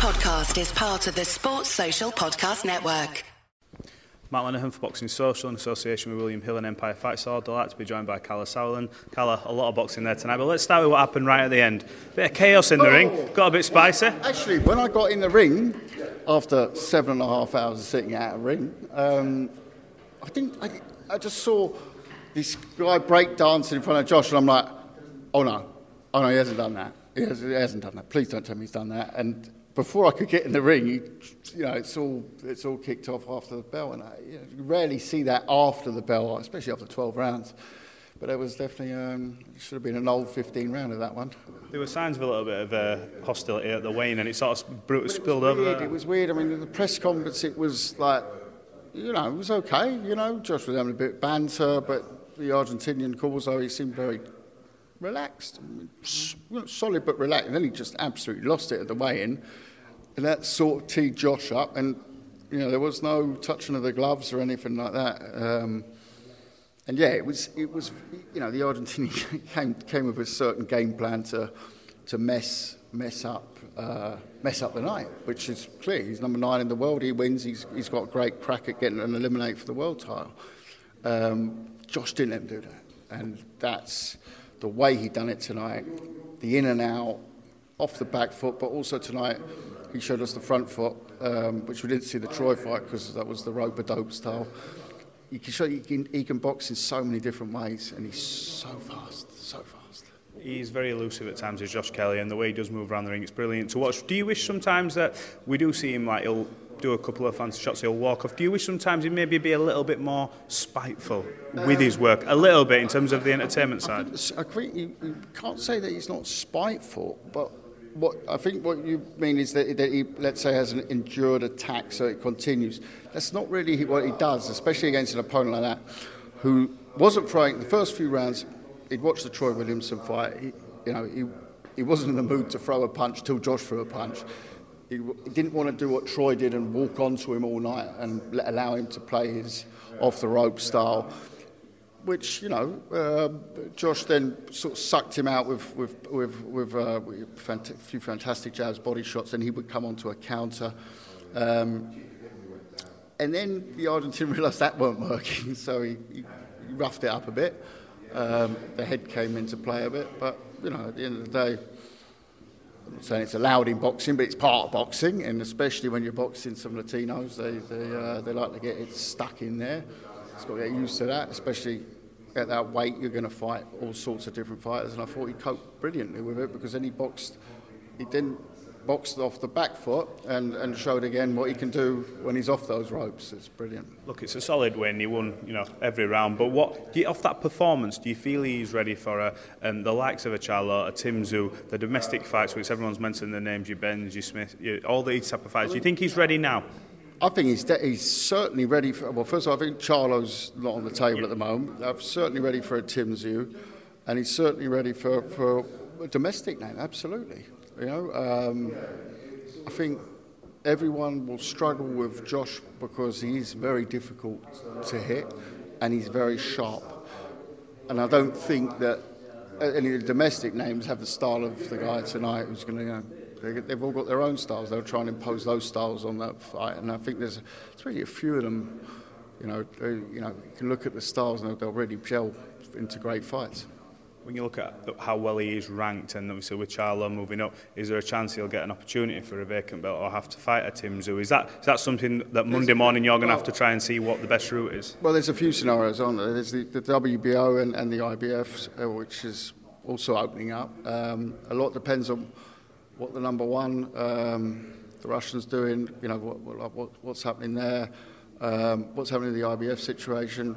podcast is part of the Sports Social Podcast Network. Matt Lenihan for Boxing Social in association with William Hill and Empire Fight So delighted to be joined by Kalle Sauerland. Kalle, a lot of boxing there tonight, but let's start with what happened right at the end. Bit of chaos in the oh. ring, got a bit spicy. Actually, when I got in the ring, after seven and a half hours of sitting out of the ring, um, I think I, I just saw this guy break dancing in front of Josh, and I'm like, oh no, oh no, he hasn't done that. He, has, he hasn't done that. Please don't tell me he's done that. And before I could get in the ring, he, you know, it's all it's all kicked off after the bell, and I, you, know, you rarely see that after the bell, especially after 12 rounds. But it was definitely um, should have been an old 15 round of that one. There were signs of a little bit of uh, hostility at the weigh in, and it sort of spilled over. There. It was weird. I mean, the press conference, it was like, you know, it was okay. You know, Josh was having a bit of banter, but the Argentinian Corzo, he seemed very relaxed, solid but relaxed. And then he just absolutely lost it at the weigh-in, and that sort of teed Josh up. And you know, there was no touching of the gloves or anything like that. Um, and yeah, it was it was you know the Argentinian came came with a certain game plan to to mess mess up uh, mess up the night, which is clear. He's number nine in the world. He wins. He's he's got a great crack at getting an eliminate for the world title. Um, Josh didn't let him do that, and that's the way he done it tonight, the in and out, off the back foot, but also tonight he showed us the front foot, um, which we didn't see the Troy fight because that was the rope a dope style. He can show he can, he can box in so many different ways, and he's so fast, so fast. He's very elusive at times, is Josh Kelly, and the way he does move around the ring, it's brilliant to watch. Do you wish sometimes that we do see him like he'll do a couple of fancy shots, he'll walk off. Do you wish sometimes he'd maybe be a little bit more spiteful with his work, a little bit in terms of the entertainment side? I, think you, you can't say that he's not spiteful, but what I think what you mean is that, that he, let's say, has an endured attack, so it continues. That's not really what he does, especially against an opponent like that, who wasn't throwing the first few rounds. He'd watched the Troy Williamson fight. He, you know, he, he wasn't in the mood to throw a punch till Josh threw a punch he, didn't want to do what Troy did and walk onto him all night and let, allow him to play his off the rope style. Which you know, uh, Josh then sort of sucked him out with with with, with, uh, with a few fantastic jabs, body shots, and he would come onto a counter. Um, and then the Argentine realised that weren't working, so he, he, roughed it up a bit. Um, the head came into play a bit, but you know, at the end of the day, I'm not saying it's allowed in boxing, but it's part of boxing, and especially when you're boxing some Latinos, they they, uh, they like to get it stuck in there. It's got to get used to that, especially at that weight. You're going to fight all sorts of different fighters, and I thought he coped brilliantly with it because then he boxed. He didn't boxed off the back foot and, and showed again what he can do when he's off those ropes. It's brilliant. Look, it's a solid win. He won, you know, every round. But what you, off that performance, do you feel he's ready for a, um, the likes of a Charlo, a Tim Tszyu, the domestic fights, which everyone's mentioned the names, you Benz, you Smith, you, all these type of fights. Do you think he's ready now? I think he's, de- he's certainly ready for. Well, first of all, I think Charlo's not on the table at the moment. I'm certainly ready for a Tim Tszyu, and he's certainly ready for, for a domestic name. Absolutely. You know, um, I think everyone will struggle with Josh because he's very difficult to hit and he's very sharp. And I don't think that any of the domestic names have the style of the guy tonight who's going to. You know, they've all got their own styles. They'll try and impose those styles on that fight, and I think there's, there's really a few of them. You know, you know, you can look at the styles and they'll really gel into great fights when you look at how well he is ranked, and obviously with Charlo moving up, is there a chance he'll get an opportunity for a vacant belt or have to fight a Tim Tszyu? Is that is that something that Monday morning you're going to have to try and see what the best route is? Well, there's a few scenarios on there. There's the, the WBO and, and the IBF, uh, which is also opening up. Um, a lot depends on what the number one, um, the Russians doing. You know what, what, what's happening there. Um, what's happening in the IBF situation?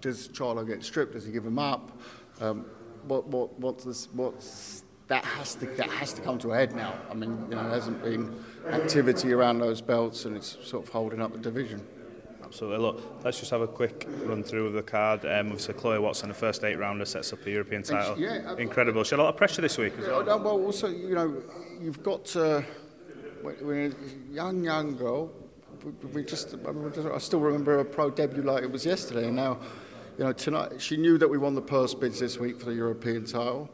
Does Charlo get stripped? Does he give him up? Um, what, what, what's this, what's, that has to that has to come to a head now. I mean, you know, there hasn't been activity around those belts, and it's sort of holding up the division. Absolutely. Look, let's just have a quick run through of the card. Um, obviously, Chloe Watson, the first eight rounder, sets up a European title. Yeah, uh, Incredible. She had a lot of pressure this week. As yeah, well. Well, also, you know, you've got uh, when a young, young girl. We just, I, still remember her pro debut like it was yesterday. And now, you know, tonight she knew that we won the purse bids this week for the European title.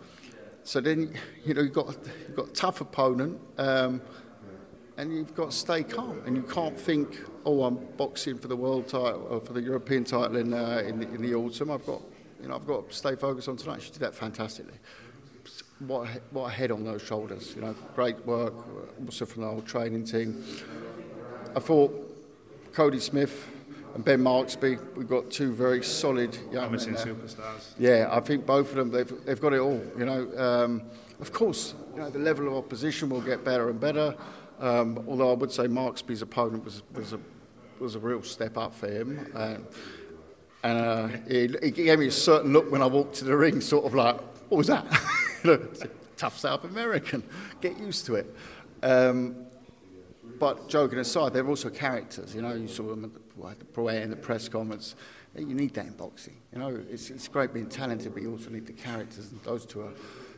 So then, you know, you've got, you've got a tough opponent. Um, and you've got to stay calm, and you can't think, oh, I'm boxing for the world title or for the European title in uh, in, the, in the autumn. I've got, you know, I've got to stay focused on tonight. She did that fantastically. What a, what a head on those shoulders, you know, great work, also from the whole training team. I thought Cody Smith and Ben Marksby, we've got two very solid young men superstars. Yeah, I think both of them, they've, they've got it all. You know, um, of course, you know, the level of opposition will get better and better. Um, although I would say Marksby's opponent was, was, a, was a real step up for him. Um, and uh, he, he gave me a certain look when I walked to the ring, sort of like, what was that? Tough South American. Get used to it. Um, but joking aside, they're also characters. You know, you saw them at the, at in the press conference. You need that in boxing. You know, it's, it's great being talented, but you also need the characters, and those two are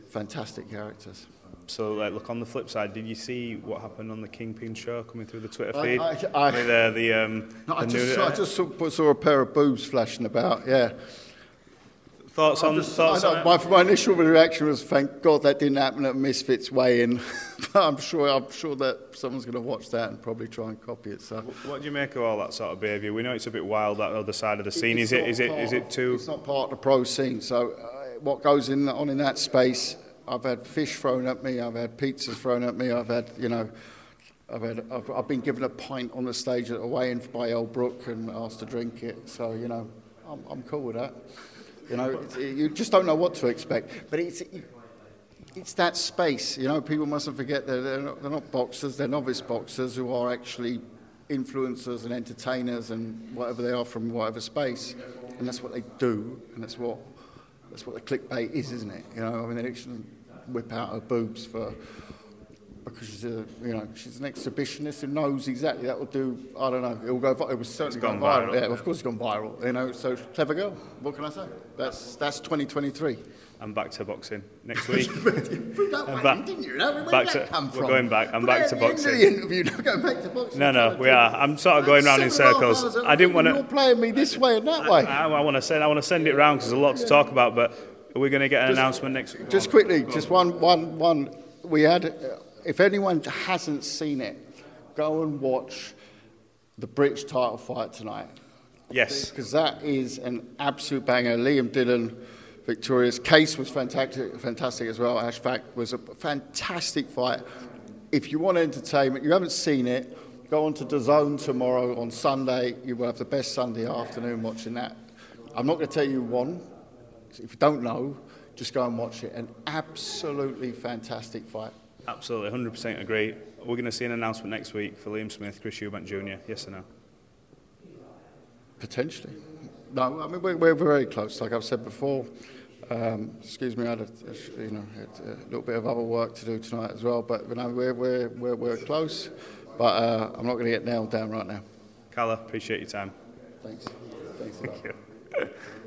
fantastic characters. So, like, look on the flip side. Did you see what happened on the Kingpyn show coming through the Twitter feed? I- I- With, uh, the um, No, I just, saw, I just saw, saw a pair of boobs flashing about. Yeah. thoughts on Just- thoughts on my, my initial reaction was, "Thank God that didn't happen at Misfits Weigh In." but I'm sure, I'm sure that someone's going to watch that and probably try and copy it. So. What do you make of all that sort of behaviour? We know it's a bit wild that other side of the scene. It's Is it is it is it too? It's not part of the pro scene. So, uh, what goes in on in that space? I've had fish thrown at me. I've had pizzas thrown at me. I've had, you know, I've had, I've, I've been given a pint on the stage at a weigh-in by Elle Brooke and asked to drink it. So, you know, I'm, I'm cool with that. You know, it's, you just don't know what to expect. But it's. It's that space, you know. People mustn't forget that they're not, they're not boxers; they're novice boxers who are actually influencers and entertainers and whatever they are from whatever space, and that's what they do, and that's what that's what the clickbait is, isn't it? You know, I mean, whip out her boobs for because she's a you know she's an exhibitionist who knows exactly that will do. I don't know. It will go. It was certainly gone go viral. viral, Yeah, yeah. of course it's gone viral. You know, so clever girl. What can I say? That's that's 2023. I'm back to boxing next week. That back- didn't you? Where did back that to- come we're going back. I'm back to at end of boxing. the interview. Now go back to boxing. No, no, we are. I'm sort of going round in Seven and a half circles. I didn't want to. You're playing me this way and that way. I, I want to send. I want to send it round because there's a lot to talk about. But are we going to get an announcement next week? Just quickly, just one, one, one. We had, uh, if anyone hasn't seen it, go and watch the British title fight tonight Yes. because that is an absolute banger. Liam Dillon, victorious. Qais was fantastic, fantastic as well. Ashfaq was a fantastic fight. If you want entertainment, you haven't seen it, go on to the zone tomorrow on Sunday. You will have the best Sunday afternoon watching that. I'm not going to tell you won. If you don't know, just go and watch it. An absolutely fantastic fight. Absolutely, 100% agree. We're going to see an announcement next week for Liam Smith, Chris Eubank Jr. Yes or no? Potentially. No, I mean, we're, we're very close, like I've said before. Um, excuse me, I had, a, you know, had a little bit of other work to do tonight as well, but you know, we're, we're, we're, we're close, but uh, I'm not going to get nailed down right now. Kalle, appreciate your time. Thanks. Thanks a lot. Thank you.